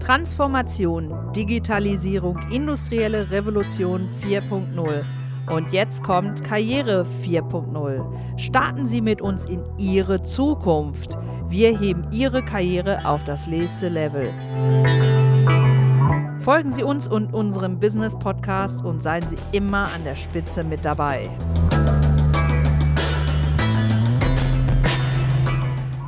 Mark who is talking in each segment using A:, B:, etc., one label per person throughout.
A: Transformation, Digitalisierung, industrielle Revolution 4.0. Und jetzt kommt Karriere 4.0. Starten Sie mit uns in Ihre Zukunft. Wir heben Ihre Karriere auf das nächste Level. Folgen Sie uns und unserem Business Podcast und seien Sie immer an der Spitze mit dabei.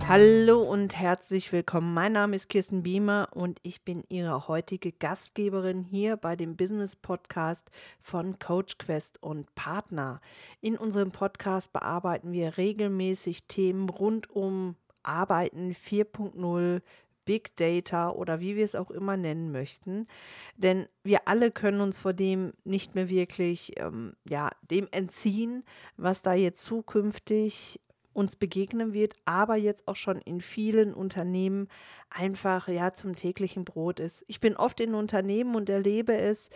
A: Hallo und herzlich willkommen. Mein Name ist Kirsten Biemer und ich bin Ihre heutige Gastgeberin hier bei dem Business Podcast von Coach Quest und Partner. In unserem Podcast bearbeiten wir regelmäßig Themen rund um Arbeiten 4.0, Big Data oder wie wir es auch immer nennen möchten. Denn wir alle können uns vor dem nicht mehr wirklich, ähm, ja, dem entziehen, was da jetzt zukünftig uns begegnen wird, aber jetzt auch schon in vielen Unternehmen einfach ja zum täglichen Brot ist. Ich bin oft in Unternehmen und erlebe es,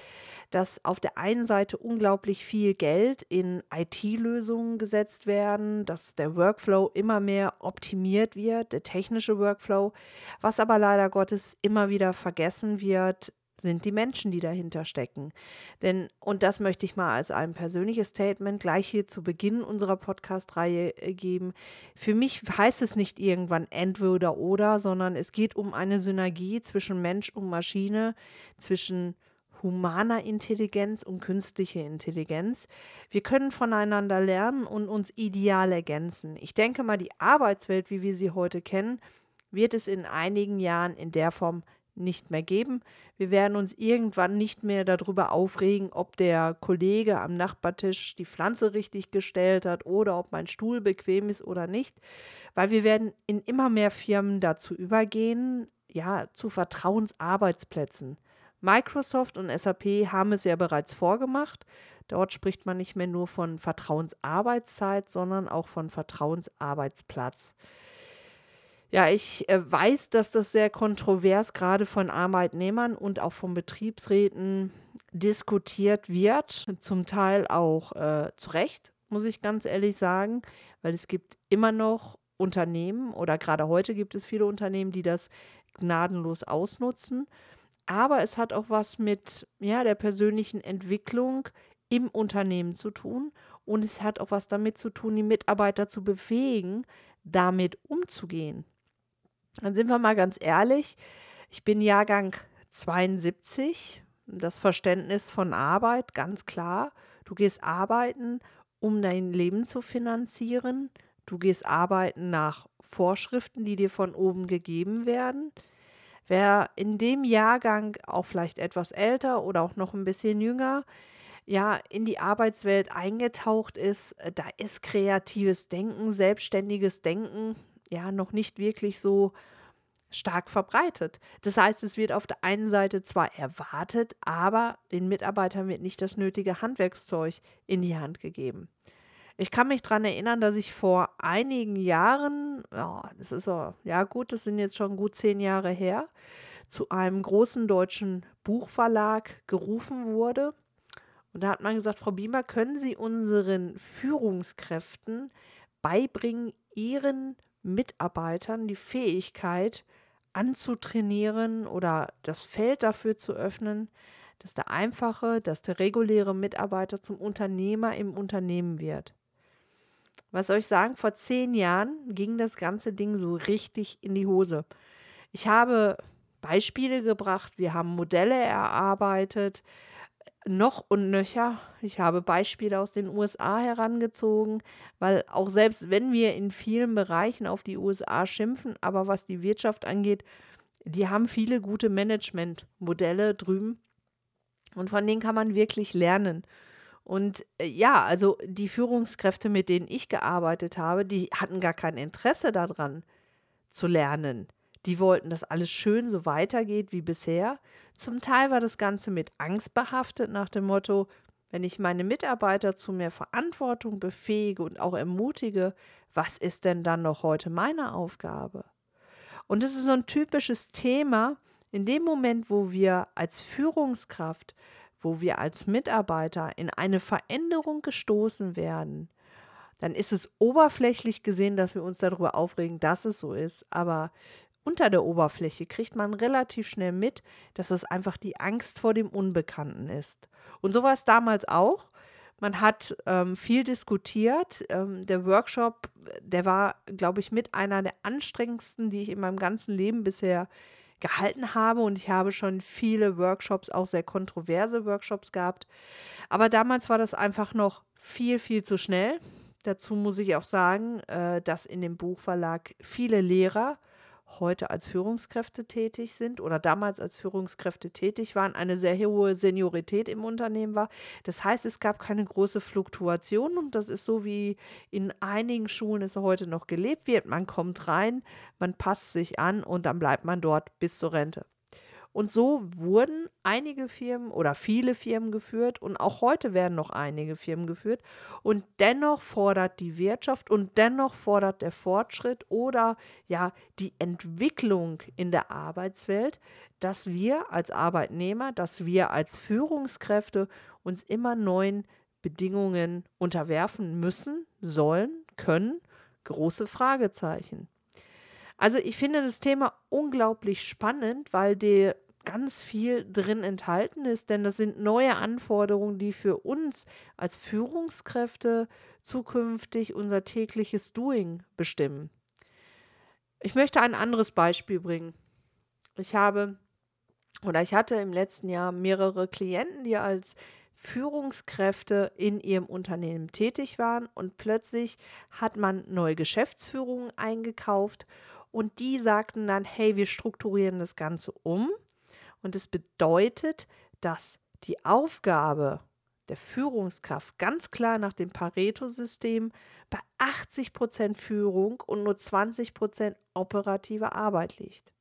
A: dass auf der einen Seite unglaublich viel Geld in IT-Lösungen gesetzt werden, dass der Workflow immer mehr optimiert wird, der technische Workflow, was aber leider Gottes immer wieder vergessen wird, sind die Menschen, die dahinter stecken. Denn, und das möchte ich mal als ein persönliches Statement gleich hier zu Beginn unserer Podcast-Reihe äh, geben. Für mich heißt es nicht irgendwann entweder oder, sondern es geht um eine Synergie zwischen Mensch und Maschine, zwischen humaner Intelligenz und künstliche Intelligenz. Wir können voneinander lernen und uns ideal ergänzen. Ich denke mal, die Arbeitswelt, wie wir sie heute kennen, wird es in einigen Jahren in der Form nicht mehr geben. Wir werden uns irgendwann nicht mehr darüber aufregen, ob der Kollege am Nachbartisch die Pflanze richtig gestellt hat oder ob mein Stuhl bequem ist oder nicht, weil wir werden in immer mehr Firmen dazu übergehen, ja, zu Vertrauensarbeitsplätzen. Microsoft und SAP haben es ja bereits vorgemacht. Dort spricht man nicht mehr nur von Vertrauensarbeitszeit, sondern auch von Vertrauensarbeitsplatz. Ja, ich äh, weiß, dass das sehr kontrovers gerade von Arbeitnehmern und auch von Betriebsräten diskutiert wird, zum Teil auch äh, zu Recht, muss ich ganz ehrlich sagen, weil es gibt immer noch Unternehmen oder gerade heute gibt es viele Unternehmen, die das gnadenlos ausnutzen. Aber es hat auch was mit ja, der persönlichen Entwicklung im Unternehmen zu tun und es hat auch was damit zu tun, die Mitarbeiter zu befähigen, damit umzugehen. Dann sind wir mal ganz ehrlich. Ich bin Jahrgang 72. Das Verständnis von Arbeit, ganz klar. Du gehst arbeiten, um dein Leben zu finanzieren. Du gehst arbeiten nach Vorschriften, die dir von oben gegeben werden. Wer in dem Jahrgang auch vielleicht etwas älter oder auch noch ein bisschen jünger, ja, in die Arbeitswelt eingetaucht ist, da ist kreatives Denken, selbstständiges Denken ja noch nicht wirklich so stark verbreitet. Das heißt, es wird auf der einen Seite zwar erwartet, aber den Mitarbeitern wird nicht das nötige Handwerkszeug in die Hand gegeben. Ich kann mich daran erinnern, dass ich vor einigen Jahren, ja, das ist so, ja gut, das sind jetzt schon gut zehn Jahre her, zu einem großen deutschen Buchverlag gerufen wurde. Und da hat man gesagt, Frau Biemer, können Sie unseren Führungskräften beibringen, ihren Mitarbeitern die Fähigkeit anzutrainieren oder das Feld dafür zu öffnen, dass der einfache, dass der reguläre Mitarbeiter zum Unternehmer im Unternehmen wird. Was soll ich sagen? Vor zehn Jahren ging das ganze Ding so richtig in die Hose. Ich habe Beispiele gebracht, wir haben Modelle erarbeitet, noch und nöcher. Ich habe Beispiele aus den USA herangezogen, weil auch selbst wenn wir in vielen Bereichen auf die USA schimpfen, aber was die Wirtschaft angeht, die haben viele gute Managementmodelle drüben und von denen kann man wirklich lernen. Und äh, ja, also die Führungskräfte, mit denen ich gearbeitet habe, die hatten gar kein Interesse daran zu lernen. Die wollten, dass alles schön so weitergeht wie bisher. Zum Teil war das Ganze mit Angst behaftet, nach dem Motto, wenn ich meine Mitarbeiter zu mehr Verantwortung befähige und auch ermutige, was ist denn dann noch heute meine Aufgabe? Und das ist so ein typisches Thema, in dem Moment, wo wir als Führungskraft, wo wir als Mitarbeiter in eine Veränderung gestoßen werden, dann ist es oberflächlich gesehen, dass wir uns darüber aufregen, dass es so ist. Aber unter der Oberfläche kriegt man relativ schnell mit, dass es einfach die Angst vor dem Unbekannten ist. Und so war es damals auch. Man hat ähm, viel diskutiert. Ähm, der Workshop, der war, glaube ich, mit einer der anstrengendsten, die ich in meinem ganzen Leben bisher gehalten habe. Und ich habe schon viele Workshops, auch sehr kontroverse Workshops gehabt. Aber damals war das einfach noch viel, viel zu schnell. Dazu muss ich auch sagen, äh, dass in dem Buchverlag viele Lehrer heute als Führungskräfte tätig sind oder damals als Führungskräfte tätig waren, eine sehr hohe Seniorität im Unternehmen war. Das heißt, es gab keine große Fluktuation und das ist so wie in einigen Schulen es heute noch gelebt wird. Man kommt rein, man passt sich an und dann bleibt man dort bis zur Rente. Und so wurden einige Firmen oder viele Firmen geführt und auch heute werden noch einige Firmen geführt. Und dennoch fordert die Wirtschaft und dennoch fordert der Fortschritt oder ja die Entwicklung in der Arbeitswelt, dass wir als Arbeitnehmer, dass wir als Führungskräfte uns immer neuen Bedingungen unterwerfen müssen, sollen, können. Große Fragezeichen. Also ich finde das Thema unglaublich spannend, weil die ganz viel drin enthalten ist, denn das sind neue Anforderungen, die für uns als Führungskräfte zukünftig unser tägliches Doing bestimmen. Ich möchte ein anderes Beispiel bringen. Ich habe oder ich hatte im letzten Jahr mehrere Klienten, die als Führungskräfte in ihrem Unternehmen tätig waren und plötzlich hat man neue Geschäftsführungen eingekauft und die sagten dann, hey, wir strukturieren das Ganze um und es bedeutet, dass die Aufgabe der Führungskraft ganz klar nach dem Pareto-System bei 80 Prozent Führung und nur 20 Prozent operative Arbeit liegt.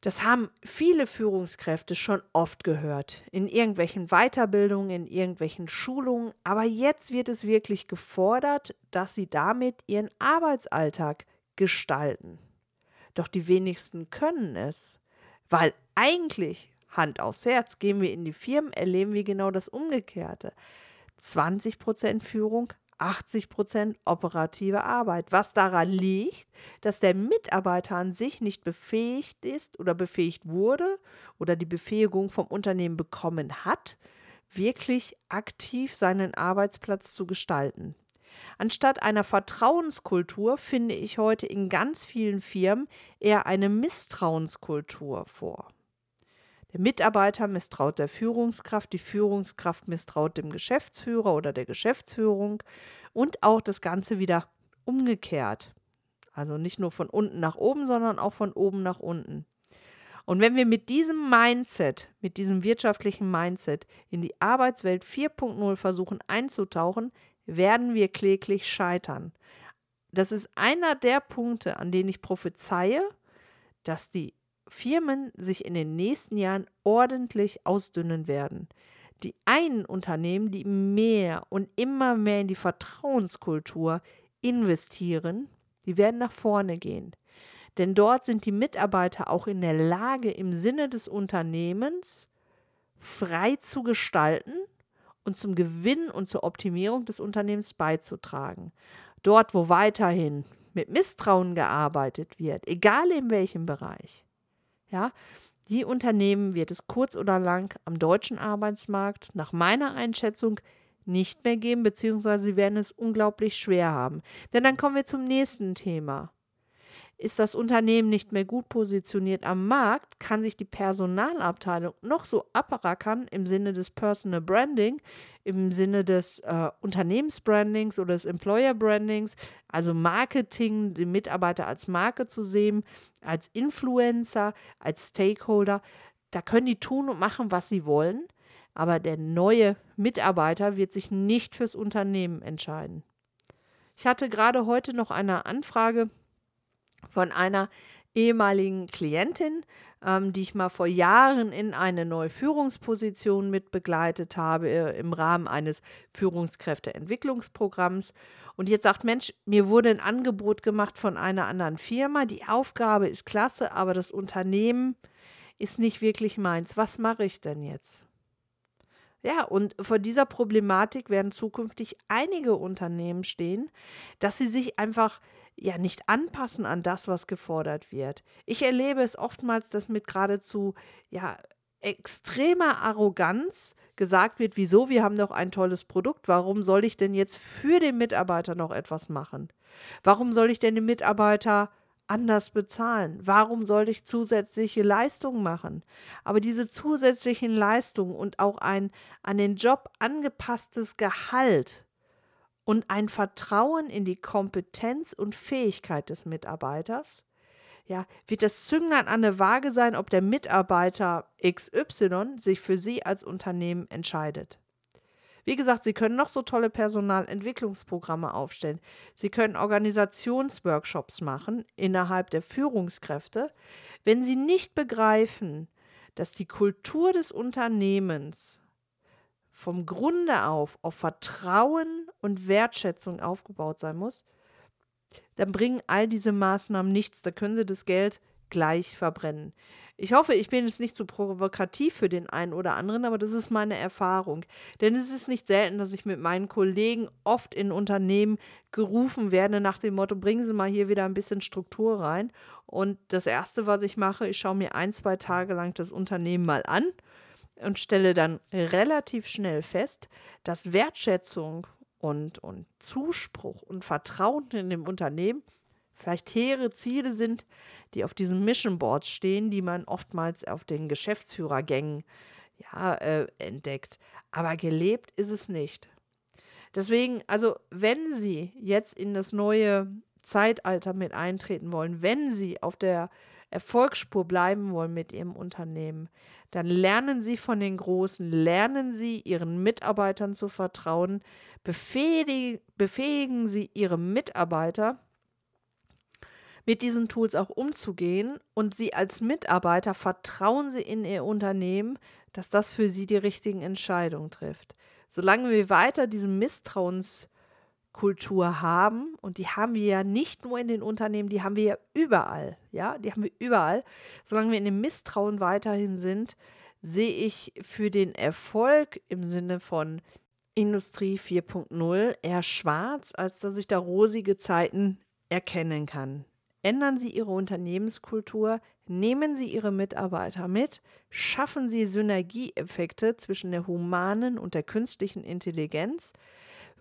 A: Das haben viele Führungskräfte schon oft gehört, in irgendwelchen Weiterbildungen, in irgendwelchen Schulungen, aber jetzt wird es wirklich gefordert, dass sie damit ihren Arbeitsalltag gestalten. Doch die wenigsten können es. Weil eigentlich, Hand aufs Herz, gehen wir in die Firmen, erleben wir genau das Umgekehrte. 20% Führung, 80% operative Arbeit. Was daran liegt, dass der Mitarbeiter an sich nicht befähigt ist oder befähigt wurde oder die Befähigung vom Unternehmen bekommen hat, wirklich aktiv seinen Arbeitsplatz zu gestalten. Anstatt einer Vertrauenskultur finde ich heute in ganz vielen Firmen eher eine Misstrauenskultur vor. Der Mitarbeiter misstraut der Führungskraft, die Führungskraft misstraut dem Geschäftsführer oder der Geschäftsführung und auch das Ganze wieder umgekehrt. Also nicht nur von unten nach oben, sondern auch von oben nach unten. Und wenn wir mit diesem Mindset, mit diesem wirtschaftlichen Mindset in die Arbeitswelt 4.0 versuchen einzutauchen, werden wir kläglich scheitern. Das ist einer der Punkte, an denen ich prophezeie, dass die Firmen sich in den nächsten Jahren ordentlich ausdünnen werden. Die einen Unternehmen, die mehr und immer mehr in die Vertrauenskultur investieren, die werden nach vorne gehen. Denn dort sind die Mitarbeiter auch in der Lage, im Sinne des Unternehmens frei zu gestalten und zum Gewinn und zur Optimierung des Unternehmens beizutragen. Dort, wo weiterhin mit Misstrauen gearbeitet wird, egal in welchem Bereich, ja, die Unternehmen wird es kurz oder lang am deutschen Arbeitsmarkt nach meiner Einschätzung nicht mehr geben, beziehungsweise sie werden es unglaublich schwer haben. Denn dann kommen wir zum nächsten Thema. Ist das Unternehmen nicht mehr gut positioniert am Markt, kann sich die Personalabteilung noch so abrackern im Sinne des Personal Branding, im Sinne des äh, Unternehmensbrandings oder des Employer Brandings, also Marketing, den Mitarbeiter als Marke zu sehen, als Influencer, als Stakeholder. Da können die tun und machen, was sie wollen, aber der neue Mitarbeiter wird sich nicht fürs Unternehmen entscheiden. Ich hatte gerade heute noch eine Anfrage von einer ehemaligen Klientin, ähm, die ich mal vor Jahren in eine neue Führungsposition mit begleitet habe äh, im Rahmen eines Führungskräfteentwicklungsprogramms. Und jetzt sagt, Mensch, mir wurde ein Angebot gemacht von einer anderen Firma. Die Aufgabe ist klasse, aber das Unternehmen ist nicht wirklich meins. Was mache ich denn jetzt? Ja, und vor dieser Problematik werden zukünftig einige Unternehmen stehen, dass sie sich einfach ja nicht anpassen an das, was gefordert wird. Ich erlebe es oftmals, dass mit geradezu ja extremer Arroganz gesagt wird, wieso, wir haben doch ein tolles Produkt, warum soll ich denn jetzt für den Mitarbeiter noch etwas machen? Warum soll ich denn den Mitarbeiter anders bezahlen? Warum sollte ich zusätzliche Leistungen machen? Aber diese zusätzlichen Leistungen und auch ein an den Job angepasstes Gehalt und ein Vertrauen in die Kompetenz und Fähigkeit des Mitarbeiters, ja, wird das Zünglein an der Waage sein, ob der Mitarbeiter XY sich für Sie als Unternehmen entscheidet. Wie gesagt, Sie können noch so tolle Personalentwicklungsprogramme aufstellen. Sie können Organisationsworkshops machen innerhalb der Führungskräfte. Wenn Sie nicht begreifen, dass die Kultur des Unternehmens vom Grunde auf auf Vertrauen und Wertschätzung aufgebaut sein muss, dann bringen all diese Maßnahmen nichts. Da können Sie das Geld gleich verbrennen. Ich hoffe, ich bin jetzt nicht zu so provokativ für den einen oder anderen, aber das ist meine Erfahrung. Denn es ist nicht selten, dass ich mit meinen Kollegen oft in Unternehmen gerufen werde nach dem Motto, bringen Sie mal hier wieder ein bisschen Struktur rein. Und das Erste, was ich mache, ich schaue mir ein, zwei Tage lang das Unternehmen mal an und stelle dann relativ schnell fest, dass Wertschätzung und, und Zuspruch und Vertrauen in dem Unternehmen vielleicht hehre Ziele sind, die auf diesen Mission Boards stehen, die man oftmals auf den Geschäftsführergängen ja, äh, entdeckt. Aber gelebt ist es nicht. Deswegen, also wenn Sie jetzt in das neue Zeitalter mit eintreten wollen, wenn Sie auf der Erfolgsspur bleiben wollen mit Ihrem Unternehmen, dann lernen Sie von den Großen, lernen Sie Ihren Mitarbeitern zu vertrauen, befähigen, Sie Ihre Mitarbeiter, mit diesen Tools auch umzugehen und Sie als Mitarbeiter vertrauen Sie in Ihr Unternehmen, dass das für Sie die richtigen Entscheidungen trifft. Solange wir weiter diese Misstrauenskultur haben, und die haben wir ja nicht nur in den Unternehmen, die haben wir ja überall, ja, die haben wir überall. Solange wir in dem Misstrauen weiterhin sind, sehe ich für den Erfolg im Sinne von Industrie 4.0 eher schwarz, als dass ich da rosige Zeiten erkennen kann. Ändern Sie Ihre Unternehmenskultur, nehmen Sie Ihre Mitarbeiter mit, schaffen Sie Synergieeffekte zwischen der humanen und der künstlichen Intelligenz,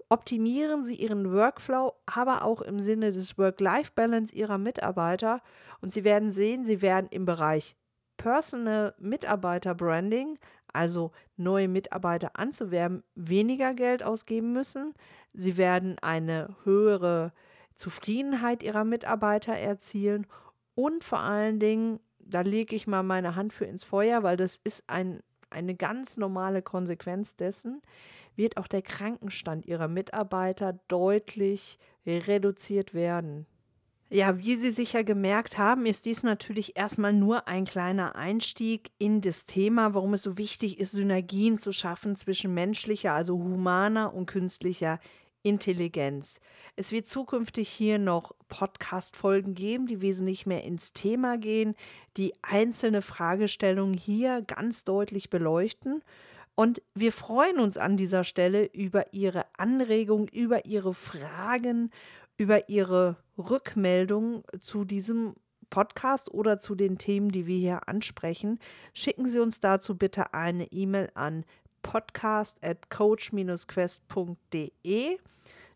A: optimieren Sie Ihren Workflow, aber auch im Sinne des Work-Life-Balance Ihrer Mitarbeiter und Sie werden sehen, Sie werden im Bereich Personal Mitarbeiter Branding, also neue Mitarbeiter anzuwerben, weniger Geld ausgeben müssen. Sie werden eine höhere Zufriedenheit ihrer Mitarbeiter erzielen und vor allen Dingen, da lege ich mal meine Hand für ins Feuer, weil das ist ein, eine ganz normale Konsequenz dessen, wird auch der Krankenstand ihrer Mitarbeiter deutlich reduziert werden. Ja, wie Sie sicher gemerkt haben, ist dies natürlich erstmal nur ein kleiner Einstieg in das Thema, warum es so wichtig ist, Synergien zu schaffen zwischen menschlicher, also humaner und künstlicher Intelligenz. Es wird zukünftig hier noch Podcast-Folgen geben, die wesentlich mehr ins Thema gehen, die einzelne Fragestellungen hier ganz deutlich beleuchten. Und wir freuen uns an dieser Stelle über Ihre Anregungen, über Ihre Fragen, über Ihre Rückmeldungen zu diesem Podcast oder zu den Themen, die wir hier ansprechen. Schicken Sie uns dazu bitte eine E-Mail an podcast at coach-quest.de.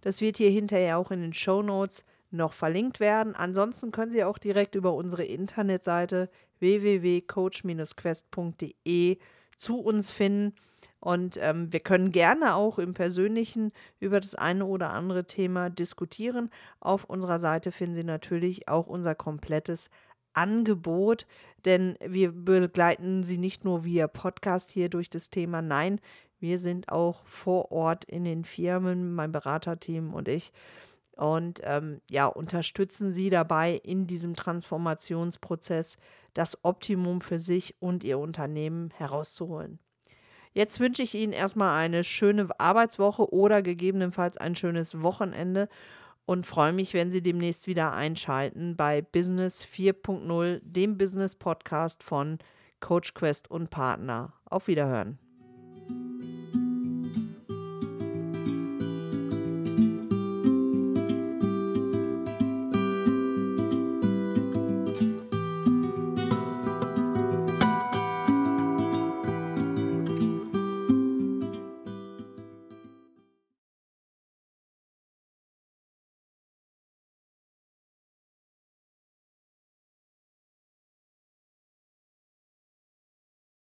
A: Das wird hier hinterher auch in den Show Notes noch verlinkt werden. Ansonsten können Sie auch direkt über unsere Internetseite www.coach-quest.de zu uns finden. Und ähm, wir können gerne auch im Persönlichen über das eine oder andere Thema diskutieren. Auf unserer Seite finden Sie natürlich auch unser komplettes Angebot, denn wir begleiten Sie nicht nur via Podcast hier durch das Thema, nein, wir sind auch vor Ort in den Firmen, mein Beraterteam und ich und ähm, ja, unterstützen Sie dabei in diesem Transformationsprozess das Optimum für sich und Ihr Unternehmen herauszuholen. Jetzt wünsche ich Ihnen erstmal eine schöne Arbeitswoche oder gegebenenfalls ein schönes Wochenende und freue mich, wenn Sie demnächst wieder einschalten bei Business 4.0, dem Business Podcast von Coach Quest und Partner. Auf Wiederhören.